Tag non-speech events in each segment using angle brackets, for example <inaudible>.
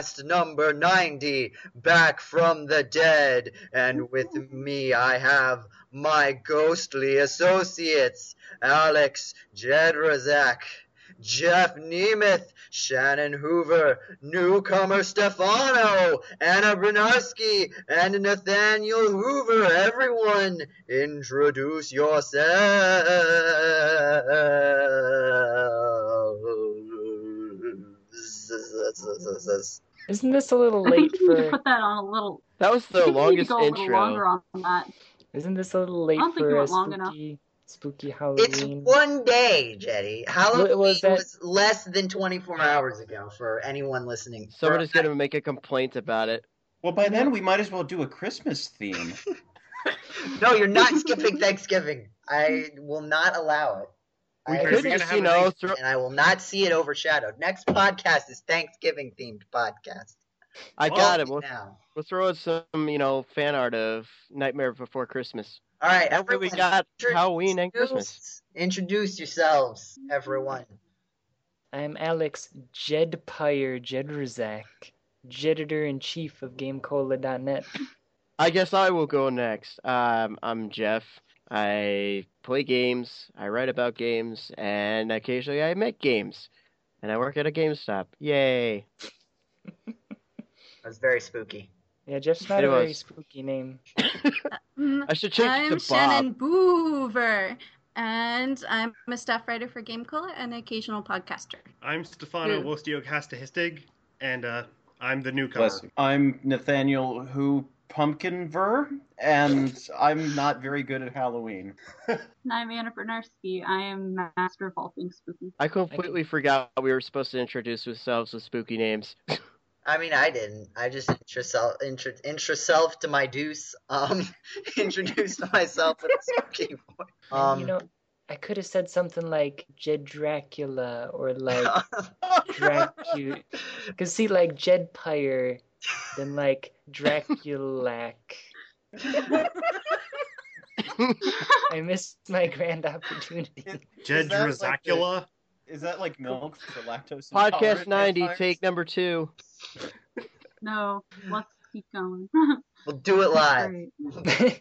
podcast number 90, Back from the Dead, and with me I have my ghostly associates, Alex Jedrazak. Jeff Nemeth, Shannon Hoover, newcomer Stefano, Anna Bernarski, and Nathaniel Hoover. Everyone, introduce yourselves. Isn't this a little late for? put that on a little. That was the I think we need longest to go a little longer intro. on that. Isn't this a little late don't think for we a went long enough. spooky, spooky It's one day, Jetty. Halloween was was, less than 24 hours ago for anyone listening. Somebody's For- gonna make a complaint about it. Well, by then we might as well do a Christmas theme. <laughs> No, you're not <laughs> skipping Thanksgiving. I will not allow it. We I could refuse just, you know, throw, and I will not see it overshadowed. Next podcast is Thanksgiving themed podcast. I Well, got it. We'll, now. we'll throw in some, you know, fan art of Nightmare Before Christmas. All right, That way we got Halloween and Christmas. Introduce yourselves, everyone. I'm Alex Jedpire Jedrzak, editor in chief of GameCola.net. I guess I will go next. Um, I'm Jeff. I play games, I write about games, and occasionally I make games. And I work at a GameStop. Yay! That's very spooky. Yeah, Jeff's not It a very spooky name. <laughs> I should change it I'm to Shannon Boover, and I'm a staff writer for Game Cola and an occasional podcaster. I'm Stefano Who? Wostiokasta Histig, and uh, I'm the newcomer. Bless you. I'm Nathaniel Who Pumpkin Ver, and I'm not very good at Halloween. And <laughs> I'm Anna Bernarski. I am master of all things spooky. I completely forgot we were supposed to introduce ourselves with spooky names. I mean, I didn't. I just intro self, intro, intro to my deuce. Um, <laughs> introduced myself with a spooky <laughs> voice. Um, you know, I could have said something like Jed Dracula or like Dracula. Cause see, like Jedpire, then like Draculac. <laughs> I missed my grand opportunity. Jed Is that like Drazacula. Is that like milk for lactose Podcast 90, vampires? take number two. <laughs> No, let's keep going. <laughs> we'll do it live. Great.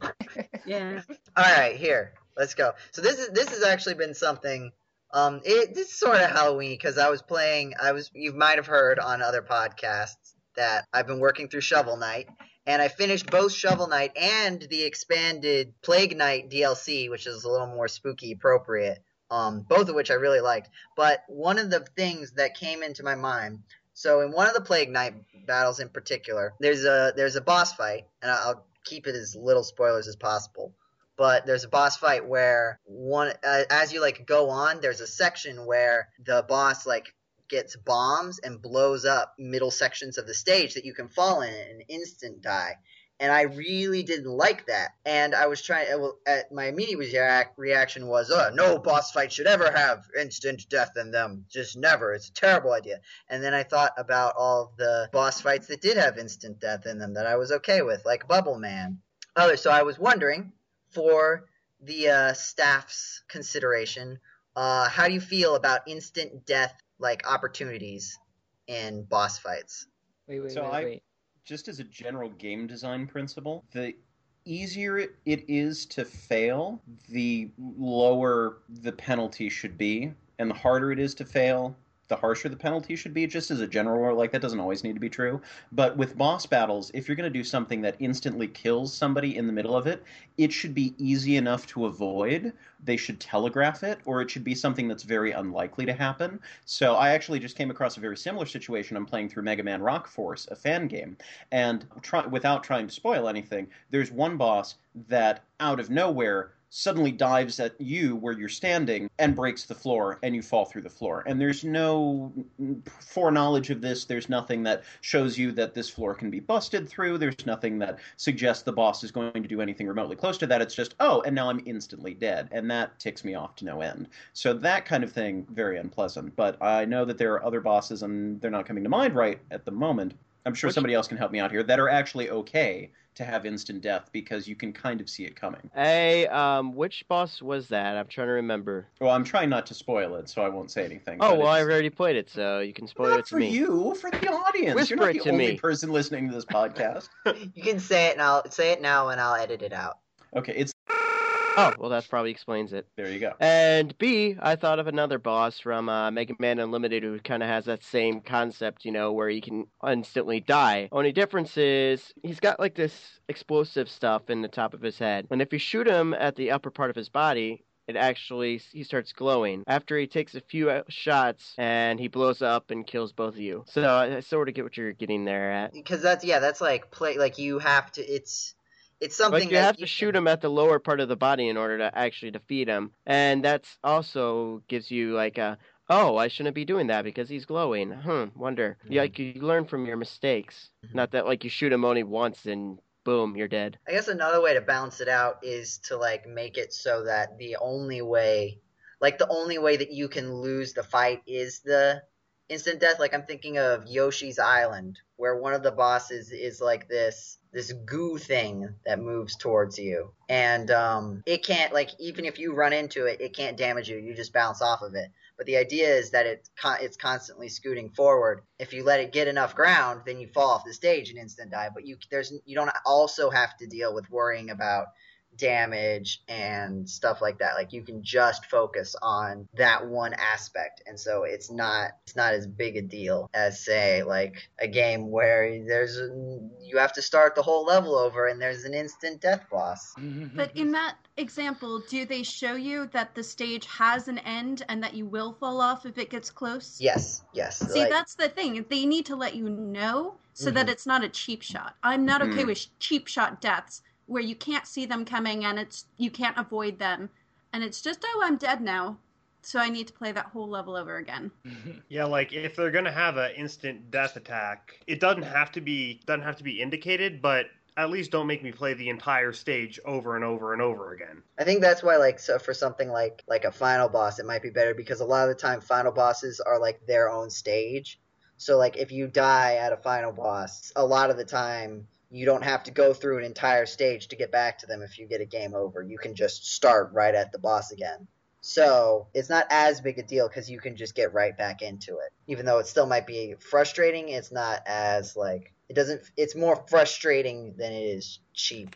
Yeah. All right, here. Let's go. So this is this has actually been something. Um, it this is sort of Halloween because I was playing. I was you might have heard on other podcasts that I've been working through Shovel Knight, and I finished both Shovel Knight and the expanded Plague Knight DLC, which is a little more spooky appropriate. Um, both of which I really liked. But one of the things that came into my mind. So in one of the Plague Knight battles in particular, there's a there's a boss fight, and I'll keep it as little spoilers as possible but there's a boss fight where one uh, as you like go on there's a section where the boss like gets bombs and blows up middle sections of the stage that you can fall in and instant die. And i really didn't like that. And i was trying well, at my immediate reac- reaction was uh, no boss fight should ever have instant death in them. Just never. It's a terrible idea. And then i thought about all the boss fights that did have instant death in them that i was okay with like bubble man. Other so i was wondering for the uh, staff's consideration, uh, how do you feel about instant death like opportunities in boss fights? wait, wait, So wait, I- wait. just as a general game design principle, the easier it is to fail, the lower the penalty should be, and the harder it is to fail, the harsher the penalty should be. Just as a general rule, like that doesn't always need to be true. But with boss battles, if you're going to do something that instantly kills somebody in the middle of it, it should be easy enough to avoid. They should telegraph it, or it should be something that's very unlikely to happen. So I actually just came across a very similar situation. I'm playing through Mega Man Rock Force, a fan game, and try, without trying to spoil anything, there's one boss that out of nowhere suddenly dives at you where you're standing and breaks the floor and you fall through the floor. And there's no foreknowledge of this. There's nothing that shows you that this floor can be busted through. There's nothing that suggests the boss is going to do anything remotely close to that. It's just oh and now i'm instantly dead. And that ticks me off to no end. So that kind of thing very unpleasant. But i know that there are other bosses and they're not coming to mind right at the moment I'm sure Which- somebody else can help me out here, that are actually okay to have instant death because you can kind of see it coming. Hey, um, which boss was that? I'm trying to remember. Well, I'm trying not to spoil it, so I won't say anything. Oh well, I've already played it, so you can spoil not it to for me. you, for the audience. Whisper You're not it the to only me. person listening to this podcast. <laughs> You can say it and I'll say it now and I'll edit it out. Okay, it's Oh well, that probably explains it. there. You go. And B, I thought of another boss from uh, Mega Man Unlimited who kind of has that same concept, you know, where he can instantly die. Only difference is he's got like this explosive stuff in the top of his head, and if you shoot him at the upper part of his body. It actually he starts glowing after he takes a few uh, shots and he blows up and kills both of you. So I I sort of get what you're getting there at. Because that's yeah, that's like play like you have to. It's it's something Like you have to shoot him at the lower part of the body in order to actually defeat him, and that's also gives you like a oh I shouldn't be doing that because he's glowing. Hmm, wonder. Yeah, like you learn from your mistakes. Mhm. Not that like you shoot him only once and boom you're dead. I guess another way to balance it out is to like make it so that the only way, like the only way that you can lose the fight is the instant death. Like I'm thinking of Yoshi's Island, where one of the bosses is like this this goo thing that moves towards you, and um, it can't like even if you run into it, it can't damage you. You just bounce off of it. But the idea is that it it's constantly scooting forward. If you let it get enough ground, then you fall off the stage and instant die. But you there's you don't also have to deal with worrying about damage and stuff like that. Like you can just focus on that one aspect, and so it's not it's not as big a deal as say like a game where there's a, you have to start the whole level over and there's an instant death boss. But in that example, do they show you that the stage has an end and that you will fall off if it gets close? Yes, yes. See, like- that's the thing. They need to let you know so that Mhm. it's not a cheap shot. I'm not okay Mhm. with cheap shot deaths where you can't see them coming and it's you can't avoid them and it's just oh I'm dead now. So I need to play that whole level over again. <laughs> Yeah, like if they're gonna have an instant death attack, it doesn't have to be doesn't have to be indicated, but at least don't make me play the entire stage over and over and over again. I think that's why, like, so for something like like a final boss, it might be better because a lot of the time, final bosses are like their own stage. So, like, if you die at a final boss, a lot of the time you don't have to go through an entire stage to get back to them. If you get a game over, you can just start right at the boss again. So it's not as big a deal because you can just get right back into it. Even though it still might be frustrating, it's not as like it doesn't. It's more frustrating than it is cheap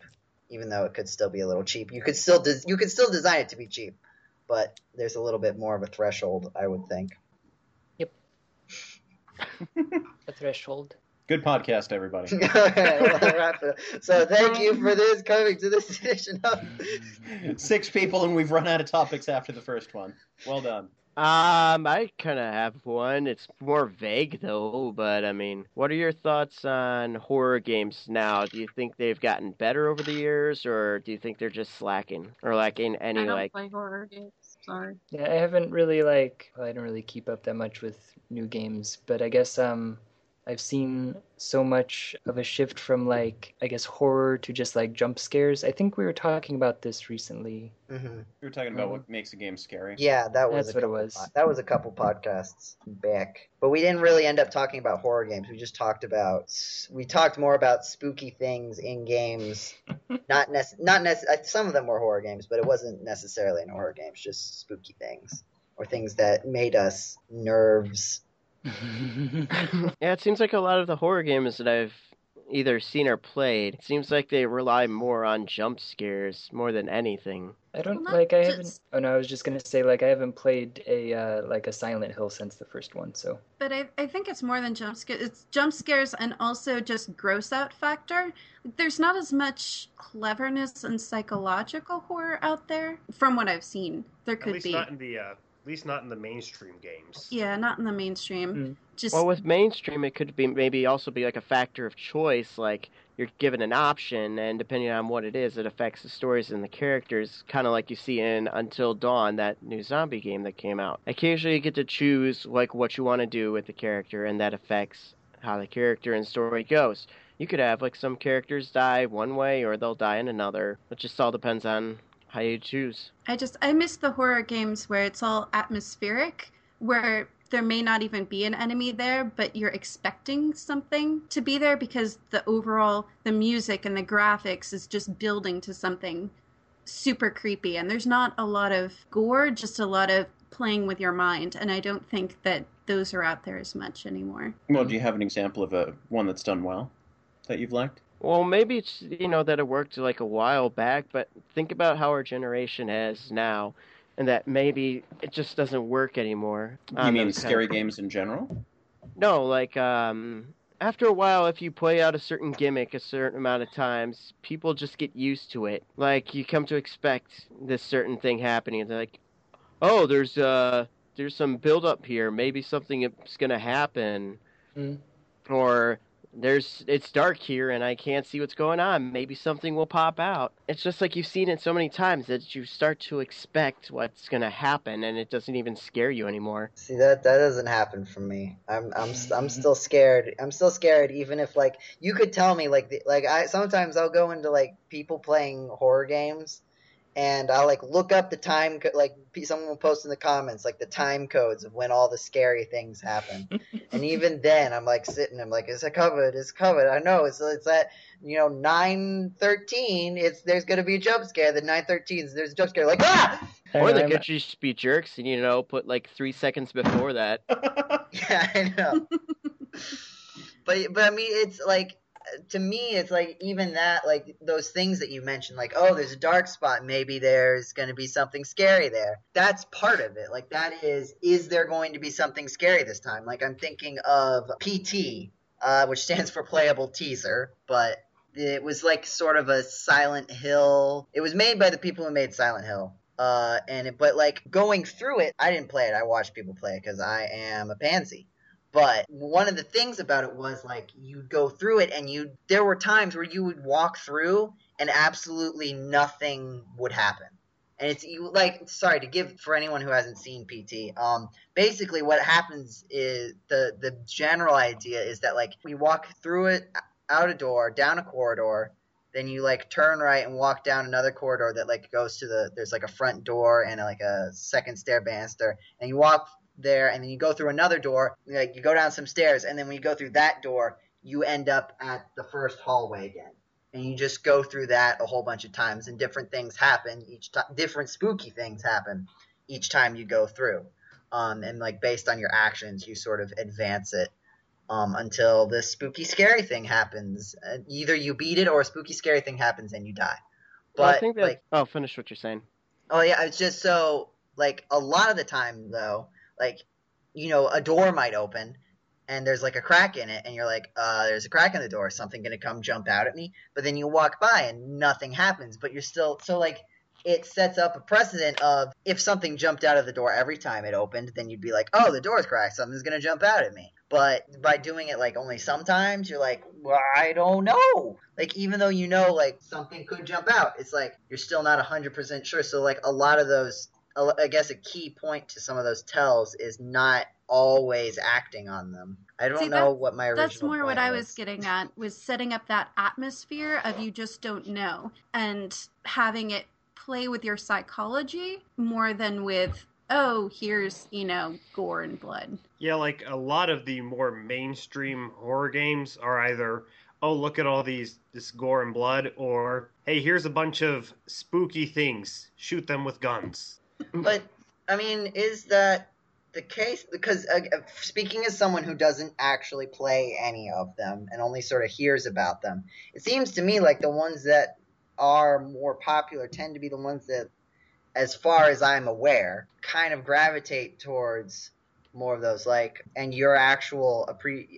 even though it could still be a little cheap. You could still des- you could still design it to be cheap, but there's a little bit more of a threshold, I would think. Yep. <laughs> a threshold. Good podcast, everybody. Okay, well, I'll wrap it up. so thank you for this coming to this edition of. <laughs> Six people, and we've run out of topics after the first one. Well done. Um, I kind of have one. It's more vague though, but I mean, what are your thoughts on horror games now? Do you think they've gotten better over the years, or do you think they're just slacking, or lacking any I any don't like? play horror games. Sorry. Yeah, I haven't really like well, I don't really keep up that much with new games, but I guess um I've seen so much of a shift from like I guess horror to just like jump scares. I think we were talking about this recently. hmm We were talking about what makes a game scary. Yeah, that was That's a what it was. po- that was a couple podcasts back, but we didn't really end up talking about horror games. We just talked about we talked more about spooky things in games. <laughs> not nec- not nec- some of them were horror games, but it wasn't necessarily in horror games. Just spooky things or things that made us nerves. <laughs> yeah, it seems like a lot of the horror games that I've either seen or played, it seems like they rely more on jump scares more than anything. I don't Well, like I haven't just- oh no, I was just gonna say like I haven't played a uh like a Silent Hill since the first one, so But I, I think it's more than jump scares. It's jump scares and also just gross out factor. There's not as much cleverness and psychological horror out there from what I've seen. There At could least be. not in the uh, at least not in the mainstream games. Yeah, not in the mainstream. Mm. Just Well, with mainstream, it could be maybe also be like a factor of choice, like you're given an option, and depending on what it is, it affects the stories and the characters, kind of like you see in Until Dawn, that new zombie game that came out. Occasionally, you get to choose like what you want to do with the character, and that affects how the character and story goes. You could have like some characters die one way, or they'll die in another. It just all depends on how you choose. I just I miss the horror games where it's all atmospheric, where there may not even be an enemy there, but you're expecting something to be there because the overall the music and the graphics is just building to something super creepy and there's not a lot of gore, just a lot of playing with your mind and I don't think that those are out there as much anymore. Well, do you have an example of a one that's done well that you've liked? Well, maybe it's you know that it worked like a while back, but think about how our generation is now, and that maybe it just doesn't work anymore. You mean those kind scary of- games in general? No, like um, after a while, if you play out a certain gimmick a certain amount of times, people just get used to it. Like you come to expect this certain thing happening, and they're like, "Oh, there's uh, there's some build up here. Maybe something is gonna happen." Mm. or there's it's dark here and I can't see what's going on. Maybe something will pop out. It's just like you've seen it so many times that you start to expect what's gonna happen, and it doesn't even scare you anymore. See that that doesn't happen for me. I'm I'm I'm <laughs> still scared. I'm still scared even if like you could tell me like the, like I sometimes I'll go into like people playing horror games and I'll like look up the time co- like someone will post in the comments like the time codes of when all the scary things happen. <laughs> and even then I'm like sitting I'm like is it covered? It's covered. I know it's it's at you know 913 it's there's going to be a jump scare. The 913 there's a jump scare like ah or know, they I'm- could just be jerks and you know put like three seconds before that. <laughs> Yeah, I know. <laughs> but but I mean, it's like to me, it's like even that, like those things that you mentioned, like oh, there's a dark spot, maybe there's going to be something scary there. That's part of it. Like that is, is there going to be something scary this time? Like I'm thinking of PT, uh, which <laughs> stands for Playable Teaser, but it was like sort of a Silent Hill. It was made by the people who made Silent Hill. Uh, and it, but like going through it, I didn't play it. I watched people play it because I am a pansy. But one of the things about it was like you'd go through it, and you there were times where you would walk through, and absolutely nothing would happen. And it's you like sorry to give for anyone who hasn't seen PT. Um, basically what happens is the the general idea is that like we walk through it out a door, down a corridor, then you like turn right and walk down another corridor that like goes to the there's like a front door and like a second stair banister and you walk there and then you go through another door like you go down some stairs and then when you go through that door you end up at the first hallway again and you just go through that a whole bunch of times and different things happen each time different spooky things happen each time you go through um, and like based on your actions you sort of advance it um, until this spooky scary thing happens uh, either you beat it or a spooky scary thing happens and you die but Well, I think that. like oh, finish what you're saying. Oh yeah, it's just so like a lot of the time though, like you know, a door might open and there's like a crack in it and you're like, uh, there's a crack in the door, something gonna come jump out at me. But then you walk by and nothing happens, but you're still so like it sets up a precedent of if something jumped out of the door every time it opened, then you'd be like, oh, the door's cracked, something's gonna jump out at me. But by doing it like only sometimes, you're like, well, I don't know. Like even though you know like something could jump out, it's like you're still not hundred percent sure. So like a lot of those, I guess a key point to some of those tells is not always acting on them. I don't See, know what my original. That's more what point I was getting at was setting up that atmosphere of you just don't know and having it play with your psychology more than with oh here's you know gore and blood. Yeah, like a lot of the more mainstream horror games are either oh look at all these this gore and blood or hey here's a bunch of spooky things shoot them with guns. But I mean, is that the case? Because uh, speaking as someone who doesn't actually play any of them and only sort of hears about them, it seems to me like the ones that are more popular tend to be the ones that, as far as I'm aware, kind of gravitate towards more of those. Like, and your actual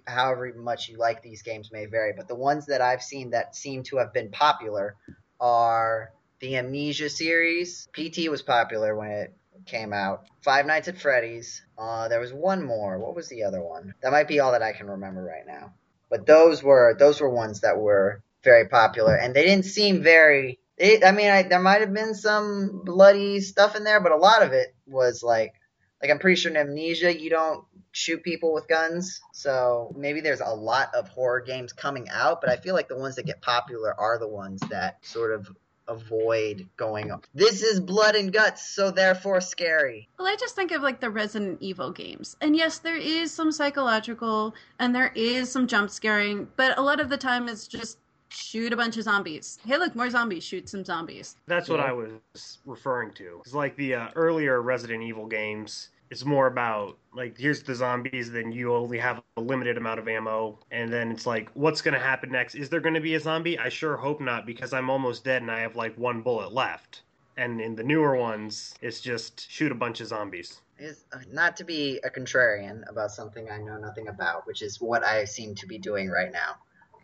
however much you like these games may vary, but the ones that I've seen that seem to have been popular are the Amnesia series. PT was popular when it came out. Five Nights at Freddy's. Uh, there was one more. What was the other one? That might be all that I can remember right now. But those were those were ones that were very popular, and they didn't seem very. I mean, I, there might have been some bloody stuff in there, but a lot of it was like, like I'm pretty sure in Amnesia you don't shoot people with guns, so maybe there's a lot of horror games coming out, but I feel like the ones that get popular are the ones that sort of avoid going. Up. This is blood and guts, so therefore scary. Well, I just think of like the Resident Evil games. And yes, there is some psychological and there is some jump scaring, but a lot of the time it's just shoot a bunch of zombies. Hey, look, more zombies. Shoot some zombies. That's what I was referring to. It's like the uh, earlier Resident Evil games. It's more about like here's the zombies, then you only have a limited amount of ammo, and then it's like, what's gonna happen next? Is there gonna be a zombie? I sure hope not, because I'm almost dead and I have like one bullet left. And in the newer ones, it's just shoot a bunch of zombies. Is uh, not to be a contrarian about something I know nothing about, which is what I seem to be doing right now.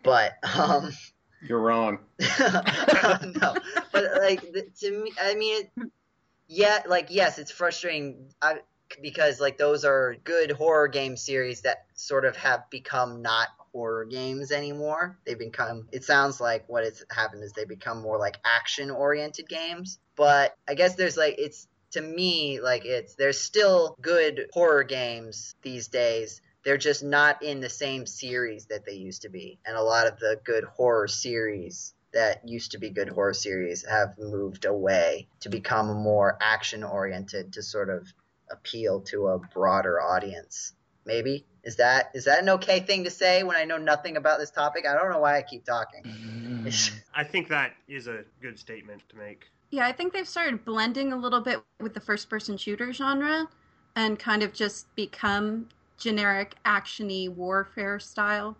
But um, <laughs> You're wrong. <laughs> no, but like to me, I mean, it, yeah, like yes, it's frustrating. I, because like those are good horror game series that sort of have become not horror games anymore. They've become. It sounds like what has happened is they become more like action oriented games. But I guess there's like it's to me like it's there's still good horror games these days they're just not in the same series that they used to be. And a lot of the good horror series that used to be good horror series have moved away to become more action oriented to sort of appeal to a broader audience. Maybe is that is that an okay thing to say when I know nothing about this topic? I don't know why I keep talking. Mm-hmm. <laughs> I think that is a good statement to make. Yeah, I think they've started blending a little bit with the first person shooter genre and kind of just become generic actiony warfare style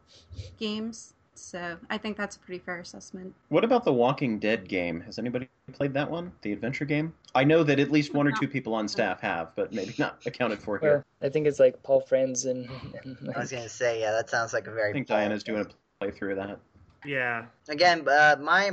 games. So I think that's a pretty fair assessment. What about the Walking Dead game? Has anybody played that one? The adventure game? I know that at least one or two people on staff have, but maybe not accounted for here. Well, I think it's like Paul Franzen and, and I was gonna say, yeah, that sounds like a very. I think Diana's doing a playthrough of that. Yeah, again uh, my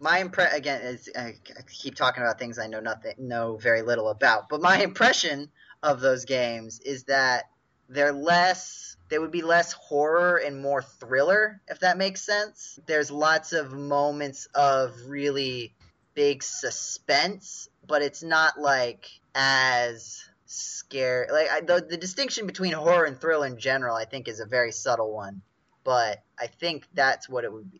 my impression again is I keep talking about things I know nothing know very little about, but my impression of those games is that they're less they would be less horror and more thriller if that makes sense. There's lots of moments of really big suspense, but it's not like as scary. Like I, the the distinction between horror and thrill in general, I think, is a very subtle one but I think that's what it would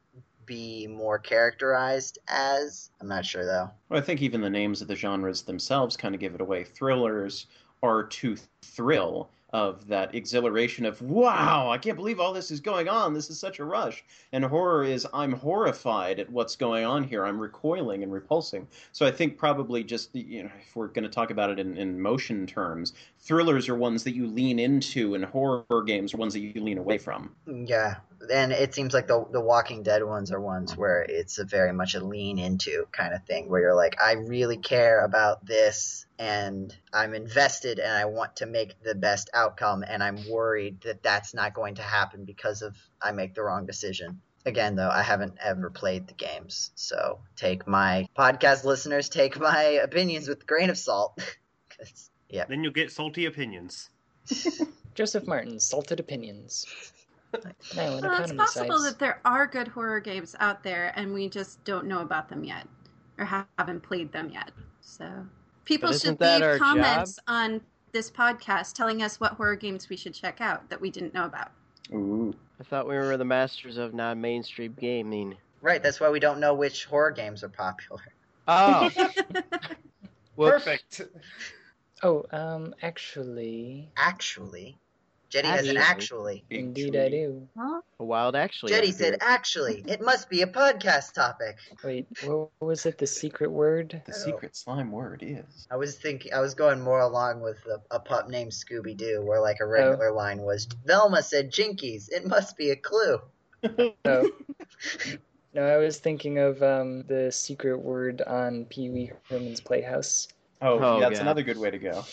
be more characterized as. I'm not sure though. Well, I think even the names of the genres themselves kind of give it away. Thrillers are to thrill of that exhilaration of wow, I can't believe all this is going on. This is such a rush. And horror is I'm horrified at what's going on here. I'm recoiling and repulsing. So I think probably just you know if we're going to talk about it in, in motion terms, thrillers are ones that you lean into, and horror games are ones that you lean away from. Yeah, and it seems like the the Walking Dead ones are ones mm-hmm. where it's a very much a lean into kind of thing, where you're like, I really care about this, and I'm invested, and I want to make the best outcome, and I'm worried that that's not going to happen because of I make the wrong decision. Again, though, I haven't ever played the games, so take my podcast listeners take my opinions with a grain of salt. <laughs> yeah, then you'll get salty opinions. <laughs> <laughs> Joseph Martin's Salted Opinions. Now, in Well, it's possible size. that there are good horror games out there and we just don't know about them yet or haven't played them yet. So people should leave our comments on this podcast telling us what horror games we should check out that we didn't know about. Ooh. I thought we were the masters of non-mainstream gaming. right. That's why we don't know which horror games are popular. Oh. <laughs> Perfect. Oh, um, actually, Actually, Jetty has an actually. indeed I do. A wild actually. Jetty said, actually, it must be a podcast topic. Wait, what was it? The secret word? The secret slime word is. I was thinking, I was going more along with a, a pup named Scooby Doo, where like a regular line was, Velma said Jinkies, it must be a clue. <laughs> Oh. No, I was thinking of um, the secret word on Pee Wee Herman's Playhouse. Oh, Oh, yeah, that's God. another good way to go.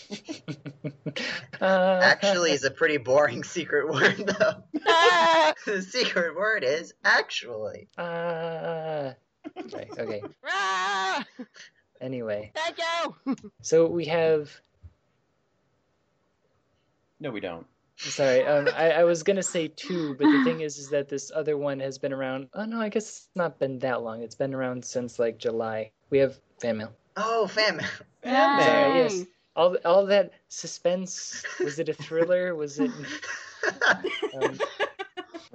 <laughs> uh, Actually is a pretty boring <laughs> secret word, though. <laughs> The secret word is actually. Uh, okay, okay. Anyway, Thank you. so we have. No, we don't. Sorry, um, I, I was gonna say two, but the thing is, is that this other one has been around. Oh no, I guess it's not been that long. It's been around since like July. We have fan mail. Oh, fam. Fan Sorry, mail. yes. All all that suspense. Was it a thriller? Was it um,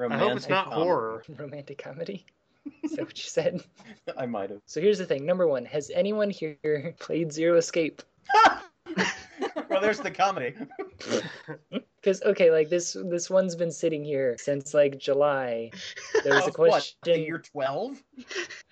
I hope it's not Romantic comedy. horror. romantic comedy? Is that what you said? I might have. So here's the thing. Number one, has anyone here played Zero Escape? <laughs> well, there's the comedy. Because okay, like this this one's been sitting here since like July. There was a Of <laughs> what, question. year 12?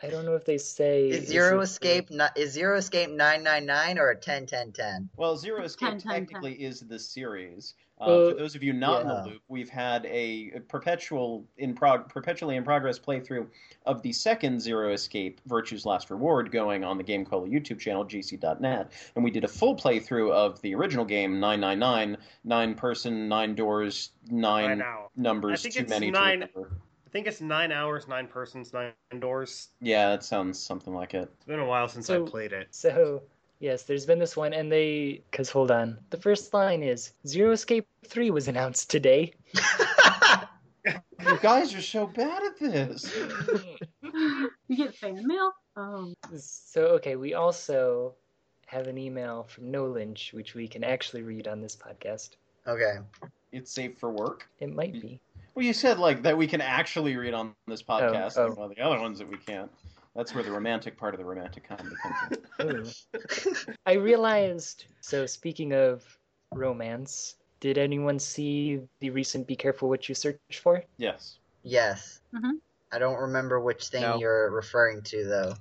I don't know if they say Is Zero it- Escape not, is Zero Escape nine nine nine or a ten ten ten? Well, Zero Escape 10, 10, 10. technically is the series. Uh, Uh, for those of you not in the loop, we've had a, a perpetual in prog- perpetually in progress playthrough of the second Zero Escape Virtue's Last Reward going on the Game Cola YouTube channel gc.net, and we did a full playthrough of the original game 999, nine person, nine doors, nine numbers I too many nine- to remember. I think it's nine hours, nine persons, nine doors. Yeah, that sounds something like it. It's been a while since So- I played it. So yes, there's been this one, and they because hold on, the first line is Zero Escape Three was announced today. You guys are so bad at this. <laughs> You get fan mail? Oh. So okay, we also have an email from No Lynch, which we can actually read on this podcast. okay. It's safe for work. It might be. Well, you said like that we can actually read on this oh, podcast, oh. and well, the other ones that we can't. That's where the romantic part of the romantic comedy comes in. <laughs> I realized. So speaking of romance, did anyone see the recent "Be Careful What You Search For"? Yes. Yes. Mhm. I don't remember which thing No. you're referring to though.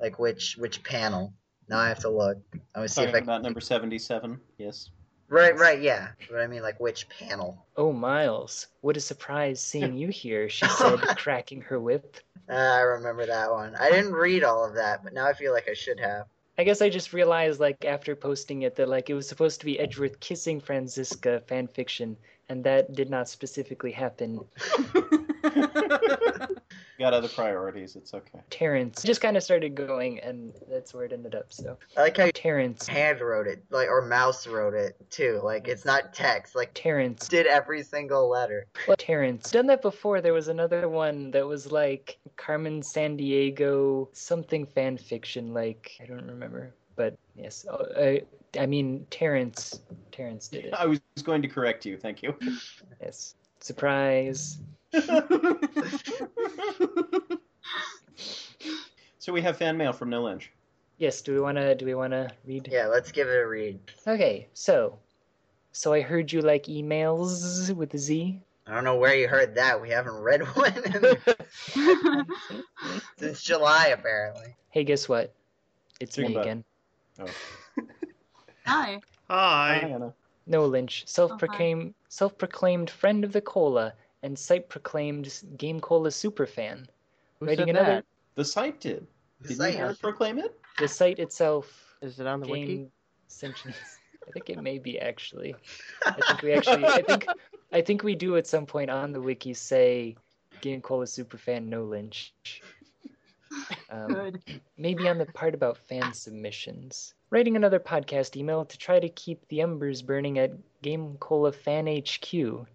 Like which which panel? Now I have to look. I want to see if Talking I can. about number seventy-seven. Yes. Right, right, yeah. But I mean, like which panel? Oh, Miles, what a surprise seeing <laughs> you here! She said, cracking her whip. Uh, I remember that one. I didn't read all of that, but now I feel like I should have. I guess I just realized, like, after posting it, that like it was supposed to be Edgeworth kissing Franziska fan fiction, and that did not specifically happen. <laughs> <laughs> Got other priorities. It's okay. Terrence just kind of started going, and that's where it ended up. So I like how you Terrence, hand wrote it, like or mouse wrote it too. Like it's not text. Like Terrence, did every single letter. well, Terrence. Done that before. There was another one that was like Carmen Sandiego something fan fiction. Like I don't remember, but yes, uh, I, I mean Terrence. Terrence did it. I was going to correct you. Thank you. Yes, surprise. So we have fan mail from No Lynch. Yes. Do we wanna? Do we wanna read? Yeah, let's give it a read. Okay. So, so I heard you like emails with a Z. I don't know where you heard that. We haven't read <laughs> one in- <laughs> since July, apparently. Hey, guess what? It's Think me about- again. Oh. Hi. Hi. Anna. No Lynch, self-proclaimed oh, self-proclaimed friend of the cola and site-proclaimed Game Cola superfan. Who Writing said another- that? The site did. The Did site- you proclaim it? The site itself, Is it on the wiki? Game Sentience. I think it may be actually. I think we actually. I think. I think we do at some point on the wiki say Game Cola superfan No Lynch. Um, Good. maybe on the part about fan submissions. Writing another podcast email to try to keep the embers burning at Game Cola Fan HQ,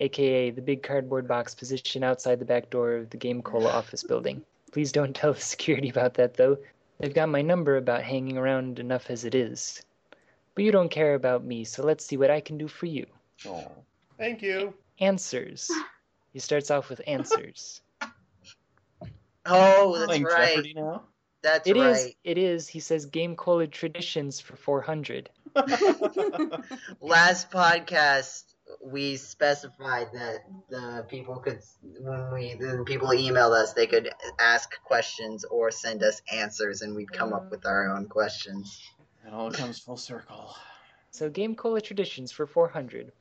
aka the big cardboard box positioned outside the back door of the Game Cola office building. Please don't tell the security about that though. They've got my number about hanging around enough as it is. But you don't care about me, so let's see what I can do for you. Oh. Thank you. Answers. He starts off with answers. <laughs> Oh, that's Playing right. Jeopardy now. That's It is. right. It is. He says Game Cola traditions for 400. <laughs> <laughs> Last podcast, we specified that the people could, when we the people emailed us, they could ask questions or send us answers, and we'd come up with our own questions. it all comes full circle. So Game Cola Traditions for 400.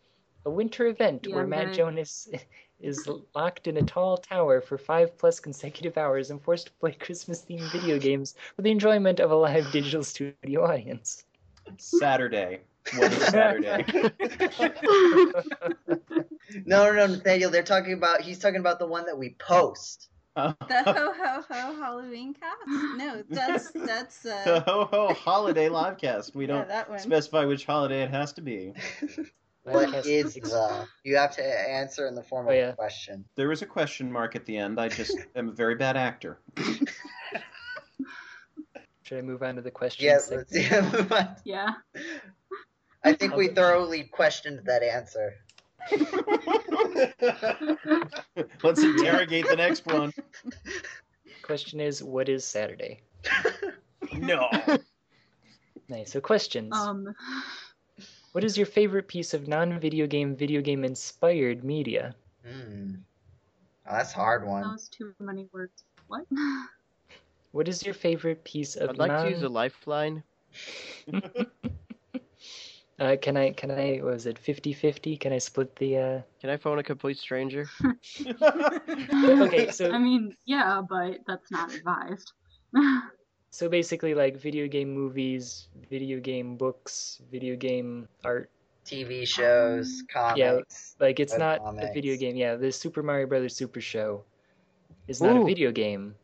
A winter event Yeah, where I'm Matt gonna- Jonas <laughs> is locked in a tall tower for five plus consecutive hours and forced to play Christmas themed video games for the enjoyment of a live digital studio audience. Saturday. What is Saturday? <laughs> No, no, no, Nathaniel. They're talking about. He's talking about the one that we post. The ho ho ho Halloween cast? No, that's that's the uh ho ho holiday livecast. We yeah, don't that specify which holiday it has to be. <laughs> What Podcast is six- the? You have to answer in the form of Oh, yeah. a question. There was a question mark at the end. I just <laughs> am a very bad actor. Should I move on to the question? Yes, segment? let's see. Yeah. I think we thoroughly questioned that answer. <laughs> Let's interrogate the next one. Question is, what is Saturday? No. <laughs> Nice. So questions. Um, What is your favorite piece of non-video game, video game inspired media? Hmm. Oh, that's a hard that one. was too many words. What? What is your favorite piece of I'd like non? to use a lifeline. <laughs> uh, can I? Can I? What was it? 50-50? Can I split the? uh... Can I phone a complete stranger? <laughs> Okay, so I mean, yeah, but that's not advised. <laughs> so basically, like video game movies, video game books, video game art. TV shows, comics. Yeah, Like it's Web not a video game. Yeah, the Super Mario Brothers Super Show is not a video game,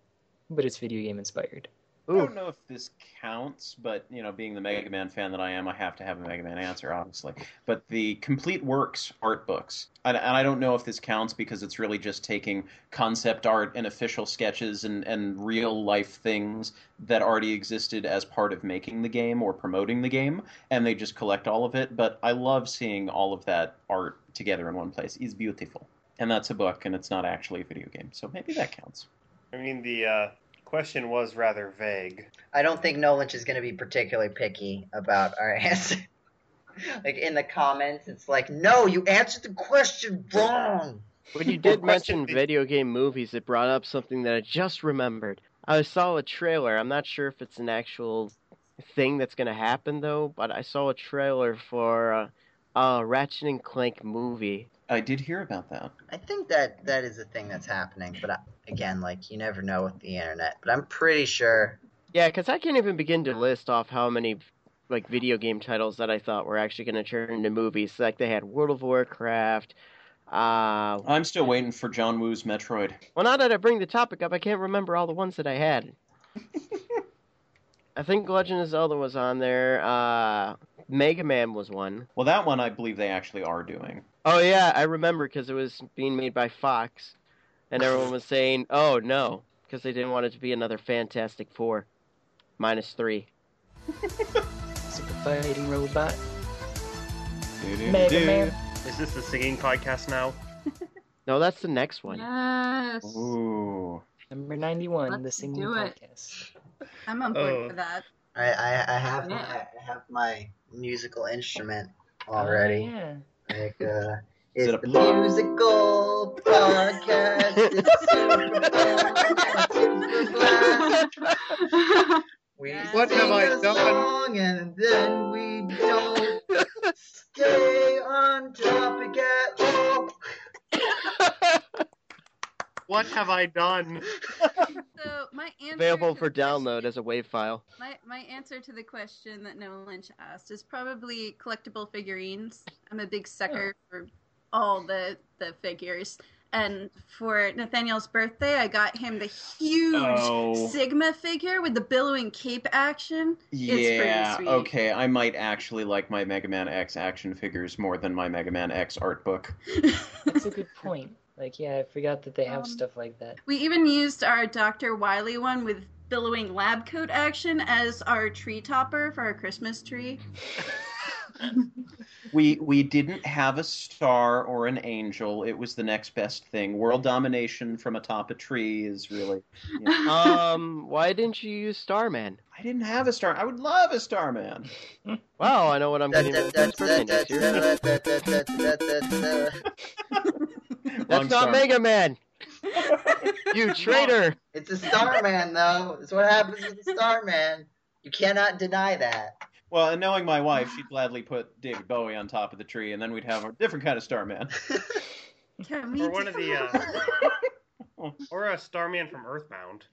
but it's video game inspired. I don't know if this counts, but you know, being the Mega Man fan that I am, I have to have a Mega Man answer, obviously. But the Complete Works art books, and, and I don't know if this counts because it's really just taking concept art and official sketches and, and real life things that already existed as part of making the game or promoting the game, and they just collect all of it. But I love seeing all of that art together in one place. It's beautiful, and that's a book, and it's not actually a video game, so maybe that counts. I mean, the uh, question was rather vague. I don't think No Lynch is going to be particularly picky about our <laughs> answer. like in the comments, it's like, no, you answered the question wrong. when you did <laughs> mention be- video game movies, it brought up something that I just remembered. I saw a trailer. I'm not sure if it's an actual thing that's going to happen though, but I saw a trailer for uh, a Ratchet and Clank movie. I did hear about that. I think that that is a thing that's happening, but I, again, like you never know with the internet. But I'm pretty sure. Yeah, because I can't even begin to list off how many like video game titles that I thought were actually going to turn into movies. Like they had World of Warcraft. Uh, I'm still waiting for John Woo's Metroid. well, now that I bring the topic up, I can't remember all the ones that I had. <laughs> I think Legend of Zelda was on there. Uh, Mega Man was one. Well, that one I believe they actually are doing. Oh yeah, I remember because it was being made by Fox, and everyone was saying, <laughs> "Oh no," because they didn't want it to be another Fantastic Four, minus three. Super fighting robot. Mega Man. Is this the singing podcast now? <laughs> No, that's the next one. Yes. Ooh. Number ninety-one, the Let's singing podcast. I'm on board Oh. for that. I I, I have my I have my musical instrument Oh, already. yeah. Like uh, <laughs> Is it's it a the musical podcast. It's. <laughs> We What sing have I a done? song and then we don't <laughs> stay on topic at all. What have I done? <laughs> So my answer Available to for the question- download as a WAV file. My my answer to the question that No Lynch asked is probably collectible figurines. I'm a big sucker oh. for all the the figures. And for Nathaniel's birthday, I got him the huge Oh. Sigma figure with the billowing cape action. Yeah, sweet. okay. I might actually like my Mega Man X action figures more than my Mega Man X art book. <laughs> That's a good point. Like, yeah, I forgot that they have Um, stuff like that. We even used our Dr. Wily one with billowing lab coat action as our tree topper for our Christmas tree. We we didn't have a star or an angel. It was the next best thing. World domination from atop a tree is really. um, why didn't you use Starman? I didn't have a star. I would love a Starman. Wow, I know what I'm getting for Tim's next year. Long That's not Star- Mega Man. <laughs> You traitor. It's a Starman, though. It's what happens with the Starman. You cannot deny that. Well, and knowing my wife, she'd gladly put David Bowie on top of the tree, and then we'd have a different kind of Starman. <laughs> Can we Or one do of the, uh, Or a Starman from Earthbound.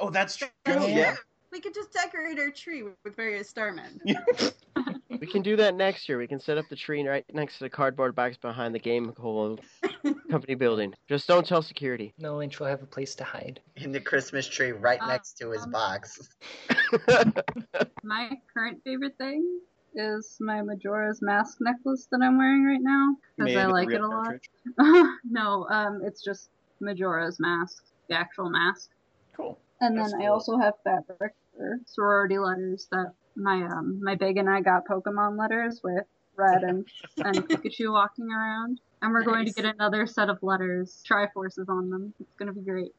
oh, that's true. That's Yeah. We could just decorate our tree with, with various starmen. <laughs> We can do that next year. We can set up the tree right next to the cardboard box behind the game hole <laughs> company building. Just don't tell security. No Lynch will have a place to hide. In the Christmas tree right Uh, next to his um, box. <laughs> my current favorite thing is my Majora's Mask necklace that I'm wearing right now because I like it a lot. <laughs> no, um, it's just Majora's Mask, the actual mask. Cool. And That's then I also have fabric for sorority letters that my um my big and I got Pokemon letters with Red and <laughs> and Pikachu walking around. And we're going to get another set of letters, Triforces on them. It's going to be great.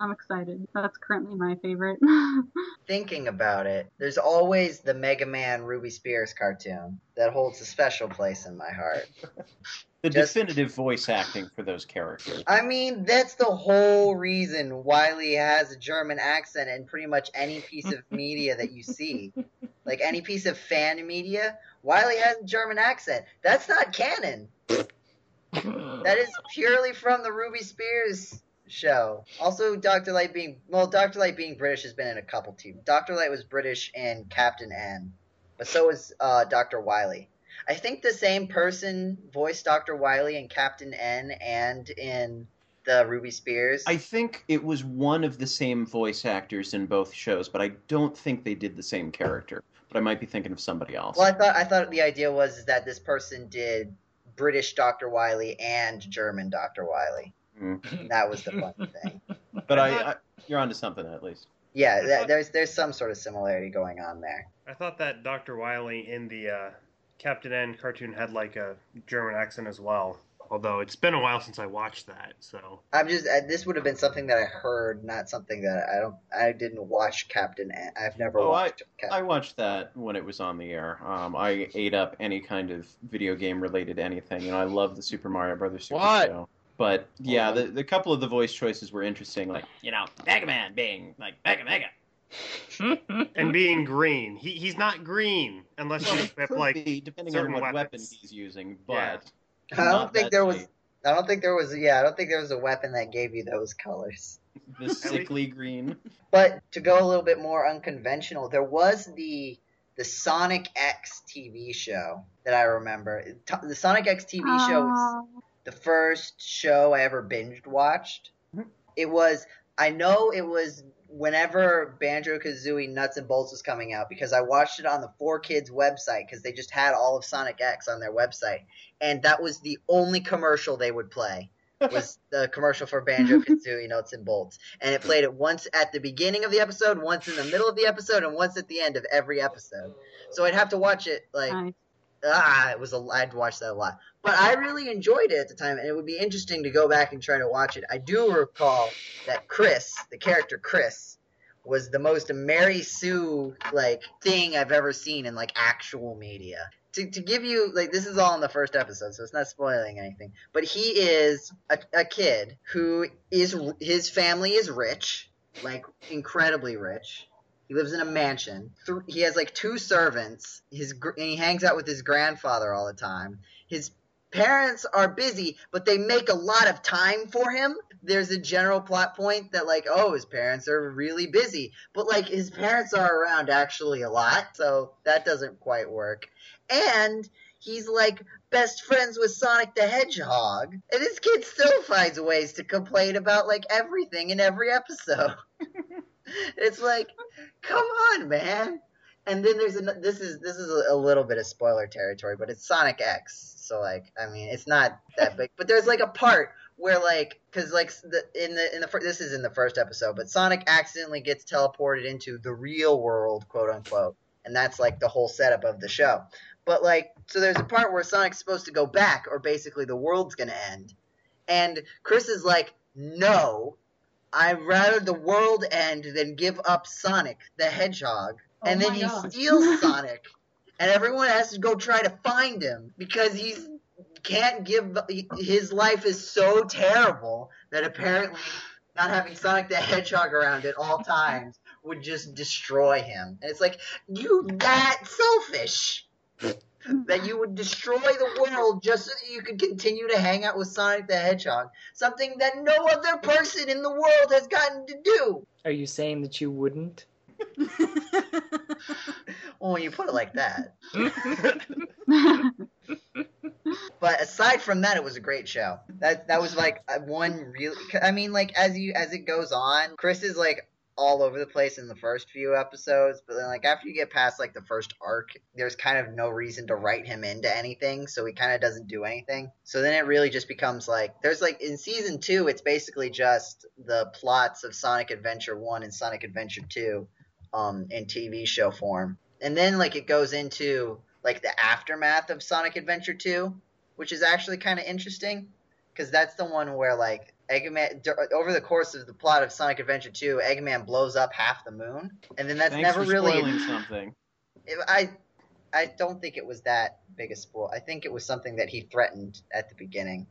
I'm excited. That's currently my favorite. <laughs> Thinking about it, there's always the Mega Man Ruby Spears cartoon that holds a special place in my heart. <laughs> The Just- definitive voice acting for those characters. I mean, that's the whole reason Wily has a German accent in pretty much any piece of media that you see. Like any piece of fan media, Wily has a German accent. That's not canon. That is purely from the Ruby Spears show. Also, Dr. Light being well, Dr. Light being British has been in a couple TV. Dr. Light was British in Captain N, but so was uh, Dr. Wily. I think the same person voiced Dr. Wily in Captain N and in the Ruby Spears. I think it was one of the same voice actors in both shows, but I don't think they did the same character. But I might be thinking of somebody else. well, I thought I thought the idea was is that this person did British Dr. Wily and German Dr. Wily. Mm. That was the funny thing. <laughs> But I, I, you're onto something at least. Yeah, that, there's there's some sort of similarity going on there. I thought that Dr. Wily in the uh, Captain N cartoon had like a German accent as well. Although it's been a while since I watched that, so I'm just uh, this would have been something that I heard, not something that I don't. I didn't watch Captain. N. I've never Oh, watched. Cap- I watched that when it was on the air. Um, I ate up any kind of video game related anything, and I love the Super Mario Brothers Super What? Show. But yeah, the, the couple of the voice choices were interesting. Like you know, Mega Man being like Mega Mega. <laughs> and being green, he he's not green unless Well, you equip like be, depending on certain what weapon he's using, Yeah. but I don't think that there was. I don't think there was. Yeah, I don't think there was a weapon that gave you those colors. the sickly green. But to go a little bit more unconventional, there was the the Sonic X TV show that I remember. The Sonic X TV show was the first show I ever binged watched. Mhm. It was I know it was whenever Banjo Kazooie Nuts and Bolts was coming out because I watched it on the 4Kids website because they just had all of Sonic X on their website, and that was the only commercial they would play was <laughs> the commercial for Banjo Kazooie Nuts and Bolts, and it played it once at the beginning of the episode, once in the middle of the episode, and once at the end of every episode. So I'd have to watch it like nice. Ah, it was a I'd watch that a lot. But I really enjoyed it at the time, and it would be interesting to go back and try to watch it. I do recall that Chris, the character Chris, was the most Mary Sue like thing I've ever seen in like actual media. To, to give you like this is all in the first episode, so it's not spoiling anything. But he is a, a kid who is his family is rich, like incredibly rich. He lives in a mansion. He has like two servants. His and he hangs out with his grandfather all the time. His parents are busy, but they make a lot of time for him. There's a general plot point that like, oh, his parents are really busy, but like his parents are around actually a lot, so that doesn't quite work. And he's like best friends with Sonic the Hedgehog, and this kid still finds ways to complain about like everything in every episode. <laughs> it's like, come on, man. And then there's an, this is this is a, little bit of spoiler territory, but it's Sonic X, so like I mean it's not that big, but there's like a part where like because like the, in the in the this is in the first episode, but Sonic accidentally gets teleported into the real world, quote unquote, and that's like the whole setup of the show. But like so there's a part where Sonic's supposed to go back, or basically the world's gonna end, and Chris is like, no, I'd rather the world end than give up Sonic the Hedgehog. Oh and then he God. steals <laughs> Sonic, and everyone has to go try to find him because he's can't give his life is so terrible that apparently not having Sonic the Hedgehog around at all times would just destroy him. And it's like you that selfish that you would destroy the world just so that you could continue to hang out with Sonic the Hedgehog, something that no other person in the world has gotten to do. Are you saying that you wouldn't? Well, <laughs> when you put it like that. <laughs> But aside from that, it was a great show. That that was like uh, one really. I mean, like as you as it goes on, Chris is like all over the place in the first few episodes, but then like after you get past like the first arc, there's kind of no reason to write him into anything, so he kind of doesn't do anything. So then it really just becomes like there's like in season two, it's basically just the plots of Sonic Adventure one and Sonic Adventure two, um, in TV show form, and then like it goes into like the aftermath of Sonic Adventure 2 which is actually kind of interesting because that's the one where like Eggman over the course of the plot of Sonic Adventure 2, Eggman blows up half the moon, and then that's Thanks never for really. spoiling <laughs> something. It- I I don't think it was that big a spoil. I think it was something that he threatened at the beginning.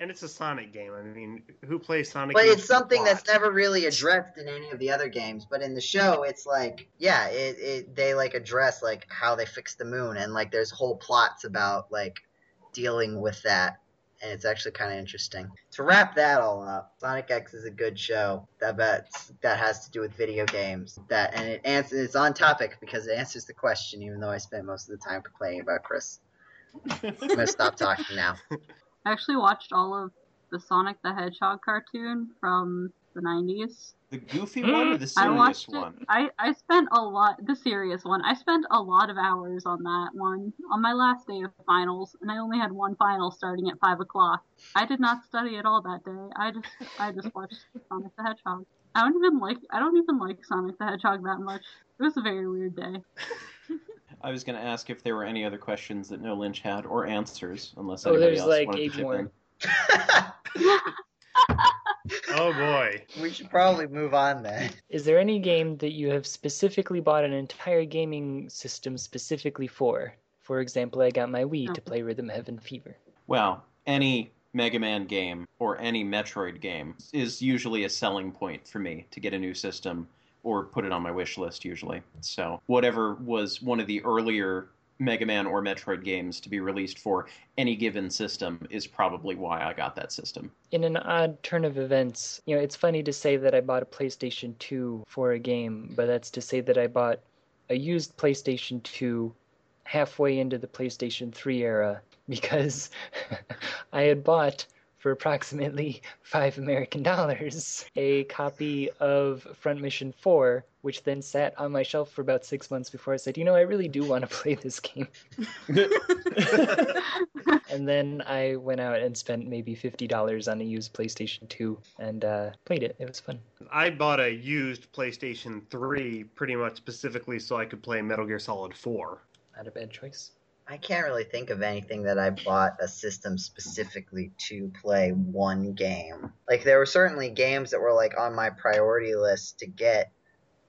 And it's a Sonic game. I mean, who plays Sonic? But it's for the something that's never really addressed in any of the other games. But in the show, it's like, yeah, it, it they like address like how they fix the moon, and like there's whole plots about like dealing with that, and it's actually kind of interesting. To wrap that all up, Sonic X is a good show that that's, that has to do with video games. That and it answers it's on topic because it answers the question, even though I spent most of the time complaining about Chris. I'm gonna stop <laughs> talking now. I actually watched all of the Sonic the Hedgehog cartoon from the 90s. The goofy mm-hmm. one or the serious I serious watched it. one? I, I spent a lot, the serious one. I spent a lot of hours on that one on my last day of finals, and I only had one final starting at five o'clock. I did not study at all that day. I just I just watched Sonic the Hedgehog. I don't even like I don't even like Sonic the Hedgehog that much. It was a very weird day. <laughs> I was going to ask if there were any other questions that No Lynch had or answers, unless Oh, anybody there's else like wanted to eight chip more. in. <laughs> <laughs> Oh boy. we should probably move on then. Is there any game that you have specifically bought an entire gaming system specifically for? For example, I got my Wii to oh. play Rhythm Heaven Fever. Well, any Mega Man game or any Metroid game is usually a selling point for me to get a new system or put it on my wish list usually. So, whatever was one of the earlier Mega Man or Metroid games to be released for any given system is probably why I got that system. In an odd turn of events, you know, it's funny to say that I bought a PlayStation 2 for a game, but that's to say that I bought a used PlayStation 2 halfway into the PlayStation 3 era <laughs> because <laughs> I had bought for approximately <laughs> five American dollars a copy of Front Mission 4, which then sat on my shelf for about six months before I said, you know, I really do want to <laughs> play this game. <laughs> and then I went out and spent maybe $50 on a used PlayStation 2 and uh, played it. It was fun. I bought a used PlayStation 3 pretty much specifically so I could play Metal Gear Solid 4. Not a bad choice. I can't really think of anything that I bought a system specifically to play one game. Like there were certainly games that were like on my priority list to get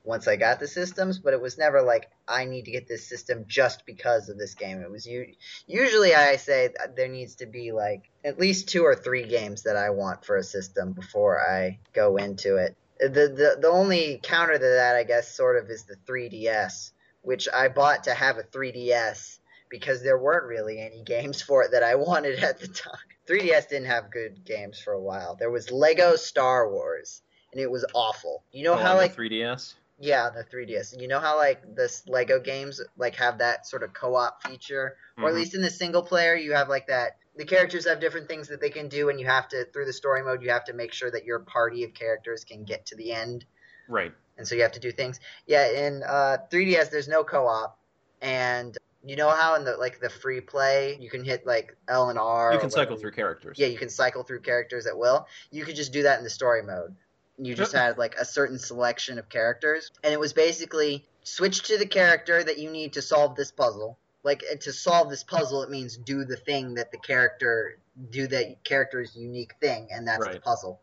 once I got the systems, but it was never like I need to get this system just because of this game. It was u- usually I say there needs to be like at least two or three games that I want for a system before I go into it. The the the only counter to that I guess sort of is the 3DS, which I bought to have a 3DS because there weren't really any games for it that I <laughs> wanted at the time. 3DS didn't have good games for a while. There was Lego Star Wars, and it was awful. You know Oh, how like 3DS? yeah, the 3DS. You know how like this Lego games like have that sort of co-op feature, or at Mhm. least in the single player, you have like that. The characters have different things that they can do, and you have to through the story mode, you have to make sure that your party of characters can get to the end Right. and so you have to do things. Yeah, in uh, 3DS there's no co-op, and you know how in the like the free play you can hit like L and R. You can cycle through characters. Yeah, you can cycle through characters at will. You could just do that in the story mode. You just had like a certain selection of characters, and it was basically switch to the character that you need to solve this puzzle. Like to solve this puzzle, it means do the thing that the character do that character's unique thing, and that's the puzzle.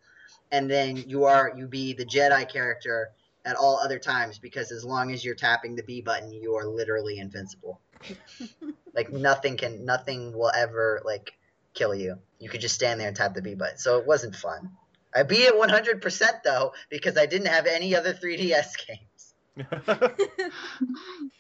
And then you are you be the Jedi character at all other times because as long as you're tapping the B button, you are literally invincible. <laughs> like nothing can nothing will ever like kill you. You could just stand there and tap the B button. So it wasn't fun. I beat it 100% though because I didn't have any other 3DS games. <laughs>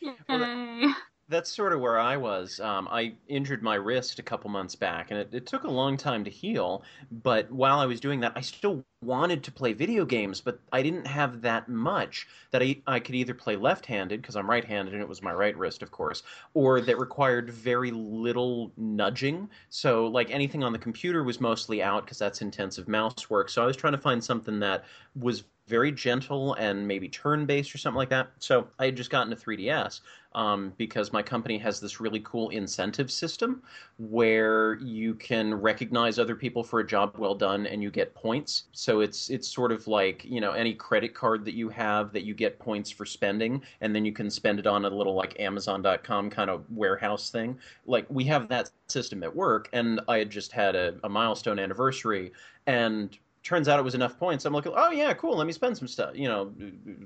<laughs> Yay. That's sort of where I was. Um, I injured my wrist a couple months back, and it, it took a long time to heal. But while I was doing that, I still wanted to play video games, but I didn't have that much that I, I could either play left handed, because I'm right handed and it was my right wrist, of course, or that required very little nudging. So, like anything on the computer was mostly out, because that's intensive mouse work. So, I was trying to find something that was very gentle and maybe turn based or something like that. So I had just gotten a 3DS um, because my company has this really cool incentive system where you can recognize other people for a job well done and you get points. So it's it's sort of like you know any credit card that you have that you get points for spending, and then you can spend it on a little like Amazon.com kind of warehouse thing. Like we have that system at work, and I had just had a, a milestone anniversary, and turns out it was enough points. I'm like, oh yeah, cool. Let me spend some stuff. You know,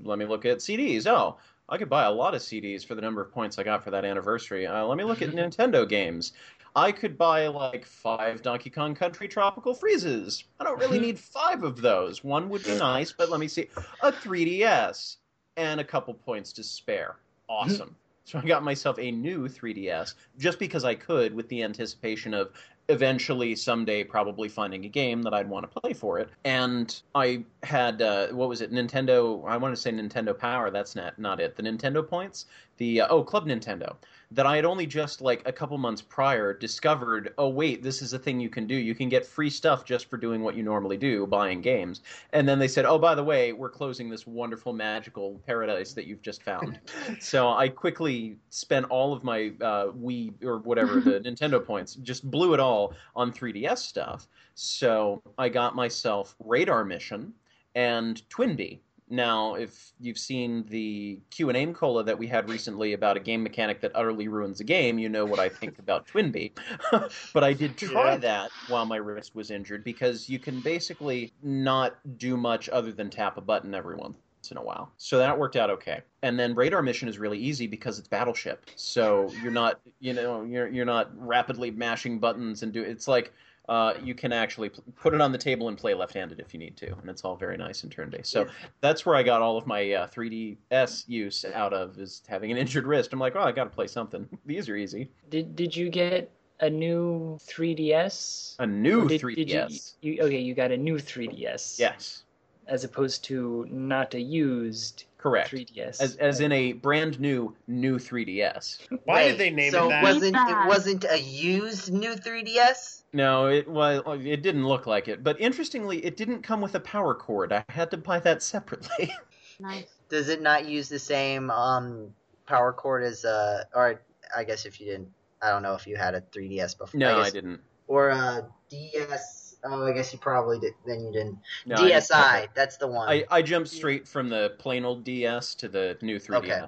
let me look at CDs. Oh, I could buy a lot of CDs for the number of points I got for that anniversary. Uh, let me look at <laughs> Nintendo games. I could buy like five Donkey Kong Country Tropical Freezes. I don't really <laughs> need five of those. One would be nice, but let me see. A 3DS and a couple points to spare. Awesome. So I got myself a new 3DS just because I could with the anticipation of eventually someday probably finding a game that I'd want to play for it. And I had uh, what was it? Nintendo. I want to say Nintendo Power. That's not not it. The Nintendo points. The uh, oh Club Nintendo that I had only just like a couple months prior discovered. Oh wait, this is a thing you can do. You can get free stuff just for doing what you normally do, buying games. And then they said, oh by the way, we're closing this wonderful magical paradise that you've just found. <laughs> so I quickly spent all of my uh, Wii or whatever the <laughs> Nintendo points, just blew it all on 3DS stuff. So I got myself Radar Mission and Twinbee. Now, if you've seen the Q and A cola that we had recently about a game mechanic that utterly ruins a game, you know what I think about <laughs> Twinbee. <laughs> but I did try Yeah. that while my wrist was injured because you can basically not do much other than tap a button every once in a while. So that worked out okay. And then radar mission is really easy because it's battleship. So you're not, you know, you're you're not rapidly mashing buttons and do it's like uh, you can actually put it on the table and play left-handed if you need to, and it's all very nice and turn-based. So that's where I got all of my uh, 3DS use out of is having an <laughs> injured wrist. I'm like, oh, I got to play something. <laughs> These are easy. Did did you get a new 3DS? A new did, 3DS. Did you, you, okay, you got a new 3DS. Yes, As opposed to not a used correct. 3DS. As as in a brand new new 3DS. Why Wait, did they name so it that? wasn't it wasn't a used new 3DS? No, it was. It didn't look like it. But interestingly, it didn't come with a power cord. I had to buy that <laughs> separately. Nice. Does it not use the same um power cord as uh or I guess if you didn't I don't know if you had a 3DS before. no, I, guess, didn't. Or a DS. Oh, I guess you probably did. Then you didn't. No, I. DSi. That's the one. I, I jumped straight from the plain old DS to the new 3DS. Okay.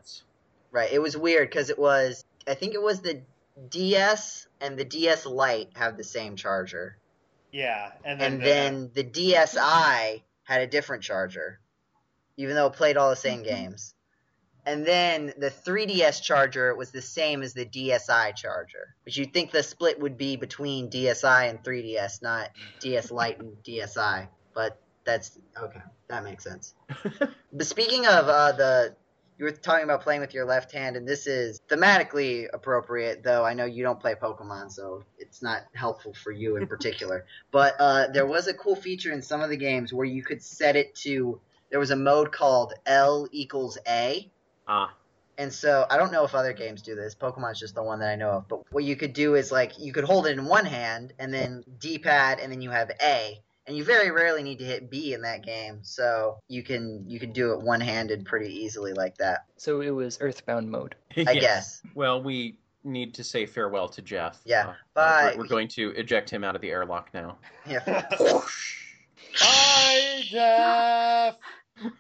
Right. It was weird because it was. I think it was the DS and the DS Lite have the same charger, yeah, and then, and the- then the DSi had a different charger, even though it played all the same mm-hmm. games. And then the 3DS charger was the same as the DSi charger. But you'd think the split would be between DSi and 3DS, not DS Lite and DSi. But that's okay. That makes sense. <laughs> But speaking of uh, the, you were talking about playing with your left hand, and this is thematically appropriate. Though I know you don't play Pokemon, so it's not helpful for you in particular. <laughs> but uh, there was a cool feature in some of the games where you could set it to. There was a mode called L equals A, ah, and so I don't know if other games do this. Pokemon's just the one that I know of. But what you could do is like you could hold it in one hand and then D-pad, and then you have A, and you very rarely need to hit B in that game. So you can you can do it one-handed pretty easily like that. So it was Earthbound mode. <laughs> I Yes. guess. Well, we need to say farewell to Jeff. Yeah, Uh, bye. We're, we're going to eject him out of the airlock now. Yeah. <laughs> Hi, Jeff. <laughs>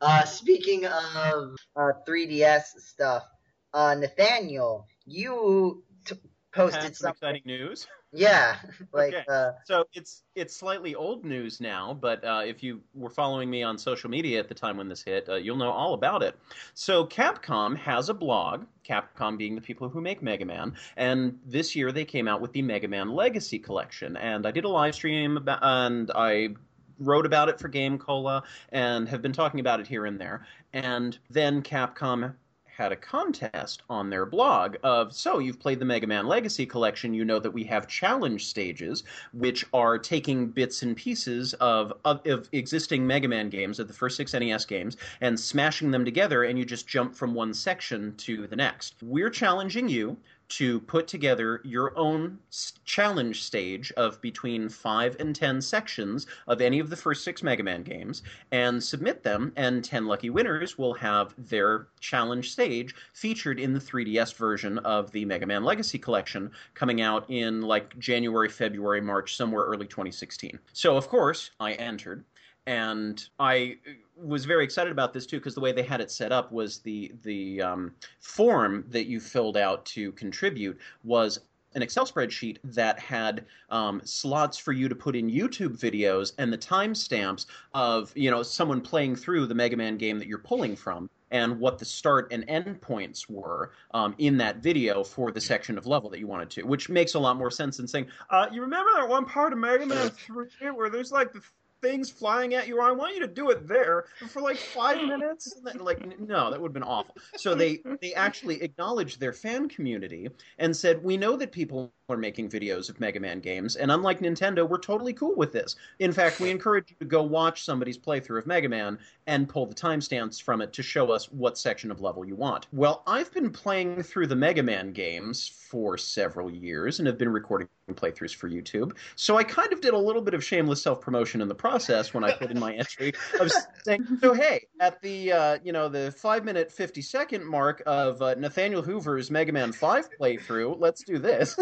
Uh, speaking of uh, 3DS stuff, uh, Nathaniel, you t- posted Had some exciting news. Yeah, <laughs> like Okay. uh, So it's it's slightly old news now, but uh, if you were following me on social media at the time when this hit, uh, you'll know all about it. So Capcom has a blog, Capcom being the people who make Mega Man, and this year they came out with the Mega Man Legacy Collection, and I did a live stream about, and I wrote about it for Game Cola and have been talking about it here and there. And then Capcom had a contest on their blog of so you've played the Mega Man Legacy collection. You know that we have challenge stages which are taking bits and pieces of, of, of existing Mega Man games of the first 6 NES games and smashing them together and you just jump from one section to the next. We're challenging you to put together your own challenge stage of between five and ten sections of any of the first six Mega Man games and submit them, and 10 lucky winners will have their challenge stage featured in the 3DS version of the Mega Man Legacy Collection coming out in like January, February, March, somewhere early 2016. So, of course, I entered and I was very excited about this too because the way they had it set up was the the um, form that you filled out to contribute was an Excel spreadsheet that had um, slots for you to put in YouTube videos and the timestamps of you know someone playing through the Mega Man game that you're pulling from and what the start and end points were um, in that video for the section of level that you wanted to, which makes a lot more sense than saying, uh, "You remember that one part of Mega Man Three where there's like the things flying at you. I want you to do it there for like five <laughs> minutes. And then, like, no, that would have been awful. So they they actually acknowledged their fan community and said, we know that people are making videos of Mega Man games, and unlike Nintendo, we're totally cool with this. In fact, we encourage you to go watch somebody's playthrough of Mega Man and pull the timestamps from it to show us what section of level you want. Well, I've been playing through the Mega Man games for several years and have been recording playthroughs for YouTube. So I kind of did a little bit of shameless self promotion in the process when I put in my <laughs> entry of saying, "So hey, at the uh, you know the five minute fifty second mark of uh, Nathaniel Hoover's Mega Man Five playthrough, let's do this."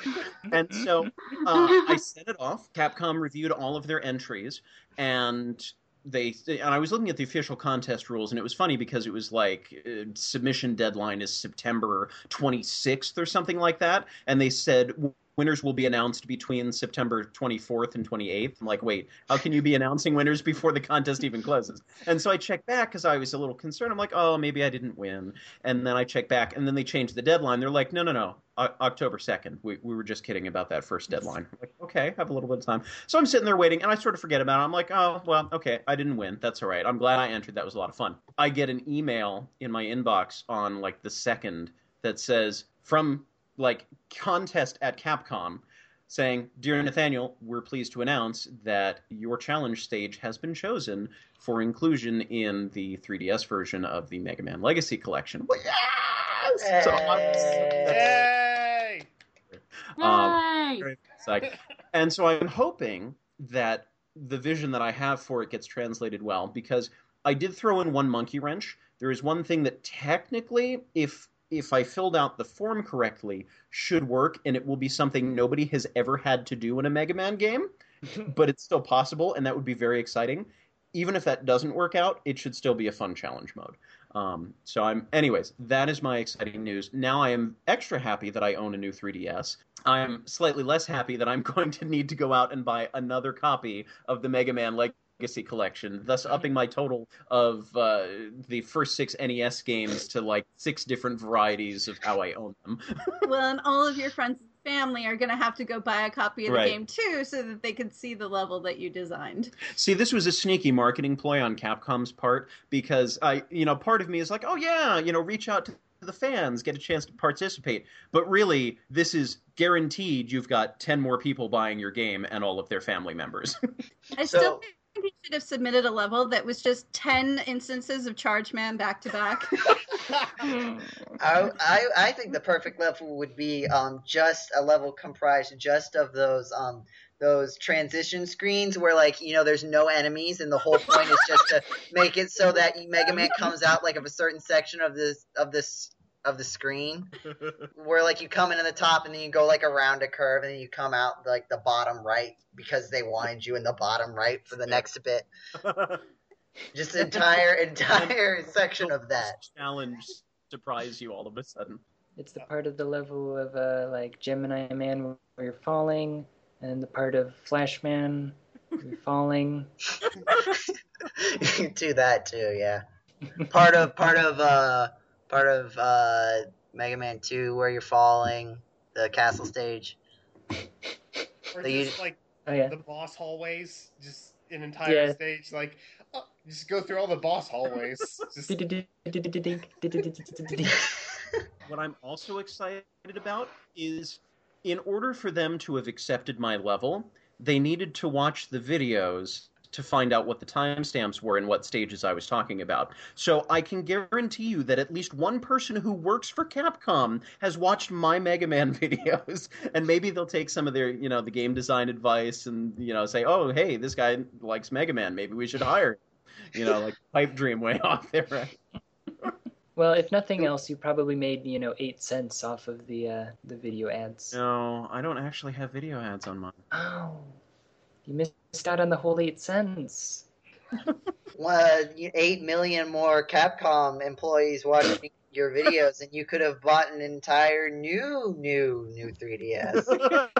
<laughs> and so uh, I sent it off. Capcom reviewed all of their entries and they and I was looking at the official contest rules, and it was funny because it was like uh, submission deadline is September 26th or something like that, and they said winners will be announced between September 24th and 28th. I'm like, wait, how can you be announcing winners before the contest even closes? And so I check back because I was a little concerned. I'm like, oh, maybe I didn't win. And then I check back, and then they changed the deadline. They're like, no, no, no, October 2nd. We, we were just kidding about that first deadline. Like, okay, have a little bit of time. So I'm sitting there waiting, and I sort of forget about it. I'm like, oh, well, okay, I didn't win. That's all right. I'm glad I entered. That was a lot of fun. I get an email in my inbox on like the second that says from like contest at Capcom saying, Dear Nathaniel, we're pleased to announce that your challenge stage has been chosen for inclusion in the 3DS version of the Mega Man Legacy Collection. Well, yes! So I'm- Yay! Um, Yay! And so I'm hoping that the vision that I have for it gets translated well because I did throw in one monkey wrench. There is one thing that technically, if if I filled out the form correctly, should work, and it will be something nobody has ever had to do in a Mega Man game, <laughs> but it's still possible, and that would be very exciting. Even if that doesn't work out, it should still be a fun challenge mode. Um, so I'm, anyways, that is my exciting news. Now I am extra happy that I own a new 3DS. I'm slightly less happy that I'm <laughs> going to need to go out and buy another copy of the Mega Man Legacy Collection, thus upping my total of uh, the first six NES games to like six different varieties of how I own them. <laughs> well, and all of your friends and family are going to have to go buy a copy of the game too, so that they can see the level that you designed. See, this was a sneaky marketing ploy on Capcom's part because I, you know, part of me is like, oh yeah, you know, reach out to the fans, get a chance to participate. But really, this is guaranteed. You've got ten more people buying your game and all of their family members. <laughs> I So- still think you should have submitted a level that was just ten instances of Charge Man back to back. <laughs> I, I I think the perfect level would be um just a level comprised just of those um those transition screens where like you know there's no enemies and the whole point is just to make it so that Mega Man comes out like of a certain section of this of this of the screen <laughs> where like you come in at the top and then you go like around a curve and then you come out like the bottom right because they wanted you in the bottom right for the next bit. <laughs> Just entire entire <laughs> section of that. Challenge surprise you all of a sudden. It's the part of the level of uh, like Gemini Man where you're falling, and the part of Flash Man where you're falling. You do that too, yeah. Part of part of uh part of uh Mega Man 2 where you're falling, the castle stage. Or So you- like Oh yeah. the boss hallways, just an entire Yeah. stage. Like, oh, just go through all the boss hallways. Just What I'm also excited about is in order for them to have accepted my level, they needed to watch the videos to find out what the timestamps were and what stages I was talking about. So I can guarantee you that at least one person who works for Capcom has watched my Mega Man <laughs> videos, and maybe they'll take some of their, you know, the game design advice and you know say, oh, hey, this guy likes Mega Man, maybe we should hire. Him. You know, like <laughs> pipe dream way off there, right? <laughs> Well, if nothing else, you probably made you know eight cents off of the uh, the video ads. No, I don't actually have video ads on mine. Oh, you missed out on the whole eight cents. <laughs> Well, eight million more Capcom employees watching <laughs> your videos, and you could have bought an entire new, new, new 3DS. <laughs>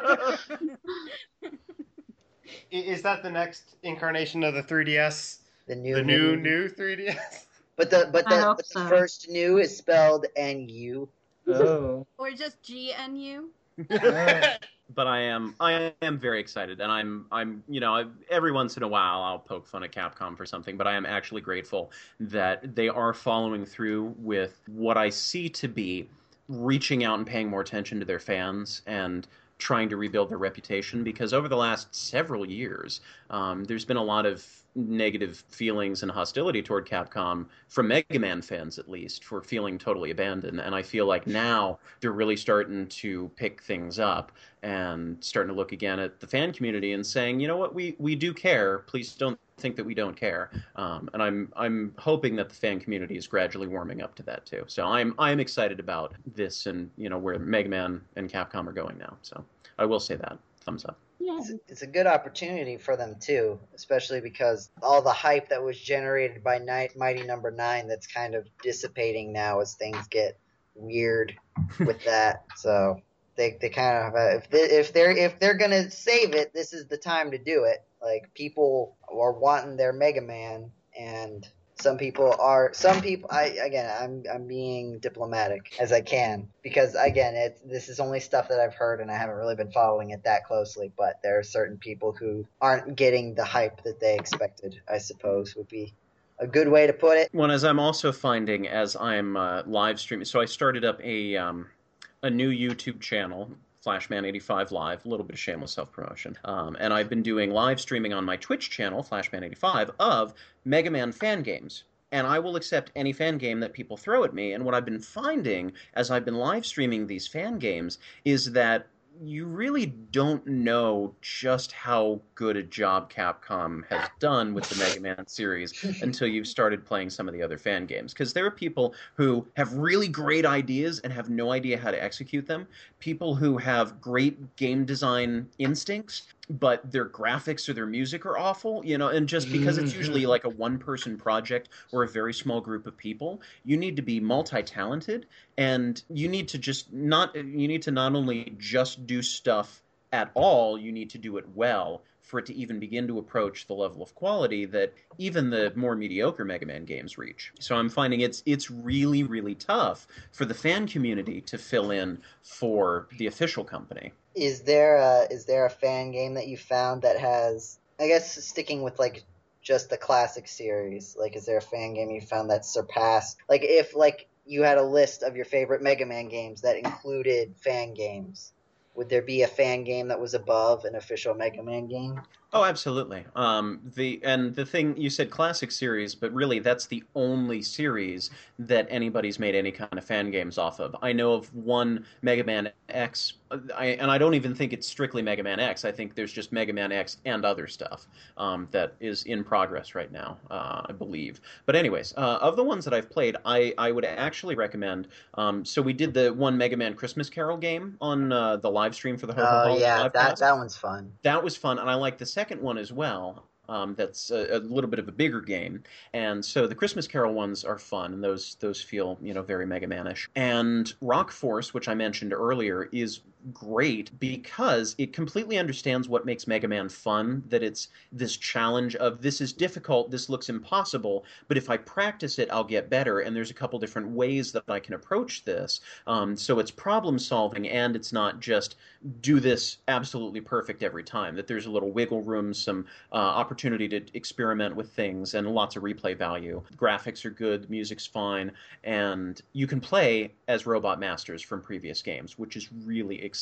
Is that the next incarnation of the 3DS? The new, The new new 3DS? But the but the, but the so. first new is spelled N U. Oh. Or just GNU. oh. <laughs> but I am I am very excited, and I'm I'm you know I, every once in a while I'll poke fun at Capcom for something, but I am actually grateful that they are following through with what I see to be reaching out and paying more attention to their fans and trying to rebuild their reputation because over the last several years um, there's been a lot of negative feelings and hostility toward Capcom from Mega Man fans at least for feeling totally abandoned and I feel like now they're really starting to pick things up and starting to look again at the fan community and saying, you know what, we, we do care. Please don't think that we don't care. Um, and I'm I'm hoping that the fan community is gradually warming up to that too. So I'm I'm excited about this and you know where Mega Man and Capcom are going now. So I will say that thumbs up. Yeah. It's, it's a good opportunity for them too, especially because all the hype that was generated by Night, Mighty Number Nine that's kind of dissipating now as things get weird with <laughs> that. So they they kind of uh, if they, if they're if they're gonna save it, this is the time to do it. Like people are wanting their Mega Man, and some people are some people. I again, I'm I'm being diplomatic as I can because again, it this is only stuff that I've heard, and I haven't really been following it that closely. But there are certain people who aren't getting the hype that they expected. I suppose would be a good way to put it. Well, as I'm also finding as I'm uh, live streaming, so I started up a um, a new YouTube channel, Flashman85 Live, a little bit of shameless self promotion, um, and I've been doing live streaming on my Twitch channel, Flashman85, of Mega Man fan games. And I will accept any fan game that people throw at me. And what I've been finding as I've been live streaming these fan games is that you really don't know just how good a job Capcom has done with the <laughs> Mega Man series until you've started playing some of the other fan games. Because there are people who have really great ideas and have no idea how to execute them, people who have great game design instincts, but their graphics or their music are awful, you know, and just because it's usually mm-hmm. like a one person project or a very small group of people, you need to be multi talented and you need to just not you need to not only just do stuff at all, you need to do it well for it to even begin to approach the level of quality that even the more mediocre Mega Man games reach. So I'm finding it's it's really really tough for the fan community to fill in for the official company. Is there a is there a fan game that you found that has I guess sticking with like just the classic series, like is there a fan game you found that surpassed like if like you had a list of your favorite Mega Man games that included fan games, would there be a fan game that was above an official Mega Man game? Oh, absolutely. Um, the and the thing you said classic series, but really that's the only series that anybody's made any kind of fan games off of. I know of one Mega Man X, I, and I don't even think it's strictly Mega Man X. I think there's just Mega Man X and other stuff um, that is in progress right now, uh, I believe. But anyways, uh, of the ones that I've played, I, I would actually recommend. Um, so we did the one Mega Man Christmas Carol game on uh, the live stream for the Ho Oh yeah, that that one's fun. that was fun, and I like the second one as well. Um, that's a, a little bit of a bigger game, and so the Christmas Carol ones are fun, and those those feel you know very Mega Man-ish. And Rock Force, which I mentioned earlier, is great because it completely understands what makes Mega Man fun. That it's this challenge of this is difficult, this looks impossible, but if I practice it, I'll get better. And there's a couple different ways that I can approach this. Um, so it's problem solving, and it's not just do this absolutely perfect every time. That there's a little wiggle room, some uh, opportunity to experiment with things, and lots of replay value. Graphics are good, music's fine, and you can play as Robot Masters from previous games, which is really exciting.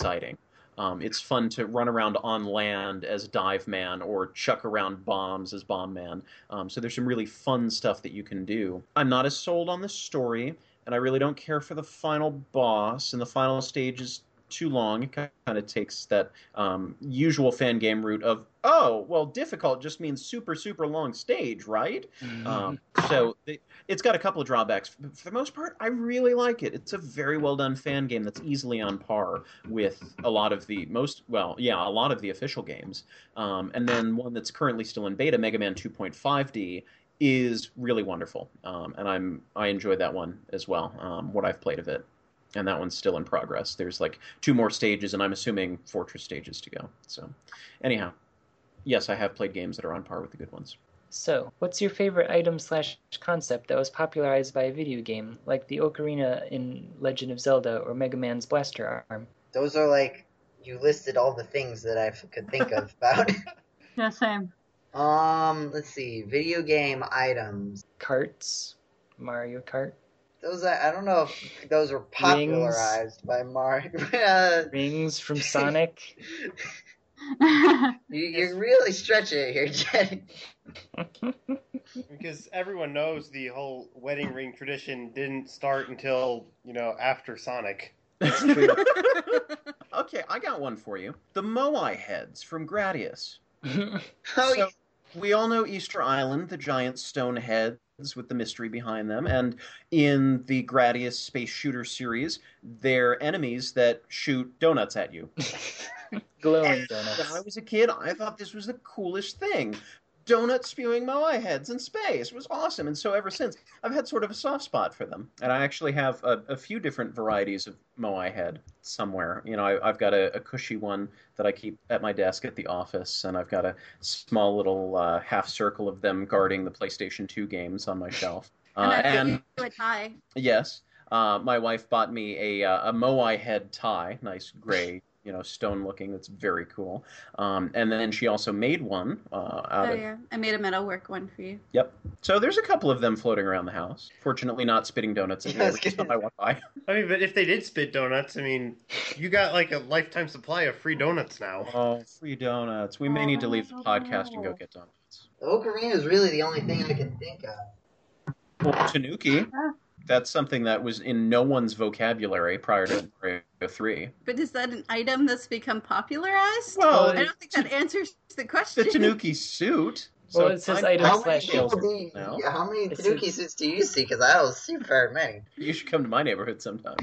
Um, it's fun to run around on land as Dive Man or chuck around bombs as Bomb Man. Um, so there's some really fun stuff that you can do. I'm not as sold on the story, and I really don't care for the final boss. And the final stage is too long. It kind of takes that um, usual fan game route of, oh, well, difficult just means super, super long stage, right? Um, so it, it's got a couple of drawbacks. For the most part, I really like it. It's a very well done fan game that's easily on par with a lot of the most, well, yeah, a lot of the official games. Um, and then one that's currently still in beta, Mega Man 2.5D, is really wonderful, um, and I'm I enjoyed that one as well. Um, what I've played of it, and that one's still in progress. There's like two more stages, and I'm assuming Fortress stages to go. So, anyhow, yes, I have played games that are on par with the good ones. So, what's your favorite item slash concept that was popularized by a video game, like the ocarina in Legend of Zelda or Mega Man's blaster arm? Those are like you listed all the things that I could think of <laughs> about. <laughs> Yeah, same. um, let's see, video game items. Carts, Mario Kart, Those are, I don't know if those were popularized by Mario. <laughs> Uh, rings from <laughs> Sonic. <laughs> you, you're really stretching it here, Jenny. Because everyone knows the whole wedding ring tradition didn't start until, you know, after Sonic. okay, I got one for you. The Moai heads from Gradius. Oh, So, we all know Easter Island, the giant stone heads with the mystery behind them, and in the Gradius Space Shooter series, they're enemies that shoot donuts at you. <laughs> Glowing donuts. When I was a kid, I thought this was the coolest thing. Donut spewing Moai heads in space it was awesome, and so ever since, I've had sort of a soft spot for them. And I actually have a, a few different varieties of Moai head somewhere. You know, I, I've got a, a cushy one that I keep at my desk at the office, and I've got a small little uh, half circle of them guarding the PlayStation 2 games on my shelf. <laughs> And Uh, and and a tie. Yes. Uh, my wife bought me a uh, a Moai head tie, nice gray, you know, stone looking. That's very cool. Um, and then she also made one uh, out Oh of. yeah, I made a metalwork one for you. Yep. So there's a couple of them floating around the house. Fortunately, not spitting donuts at me I was every time I walk by. <laughs> I mean, but if they did spit donuts, I mean, you got like a lifetime supply of free donuts now. Oh, free donuts. We may need to leave the podcast and go get donuts. The ocarina is really the only thing I can think of. Well, Tanuki. That's something that was in no one's vocabulary prior to Mario 3. But is that an item that's become popularized? Well, I don't think that answers the question. the question. Tanuki suit. Well, it says I- item How slash many, shelter. do you, No. how many It's Tanuki a- suits do you see? Because I don't see very many. You should come to my neighborhood sometime.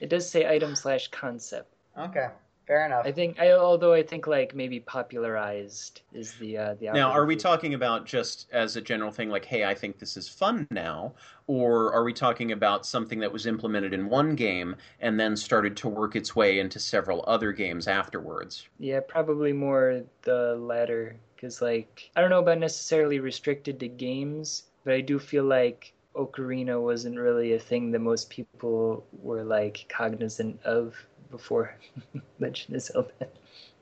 It does say item slash concept. Okay, fair enough. I think, I, although I think like maybe popularized is the uh, the. Now, are we talking about just as a general thing, like, hey, I think this is fun now? Or are we talking about something that was implemented in one game and then started to work its way into several other games afterwards? Yeah, probably more the latter. Because, like, I don't know about necessarily restricted to games, but I do feel like Ocarina wasn't really a thing that most people were, like, cognizant of before Legend of Zelda.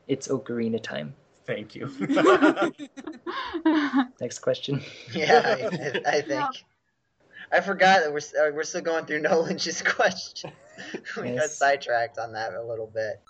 It's Ocarina time. Thank you. <laughs> Next question. yeah, I, I think. Yeah. I forgot that we're uh, we're still going through <laughs> Nolan's Lynch's question. <laughs> we got sidetracked on that a little bit.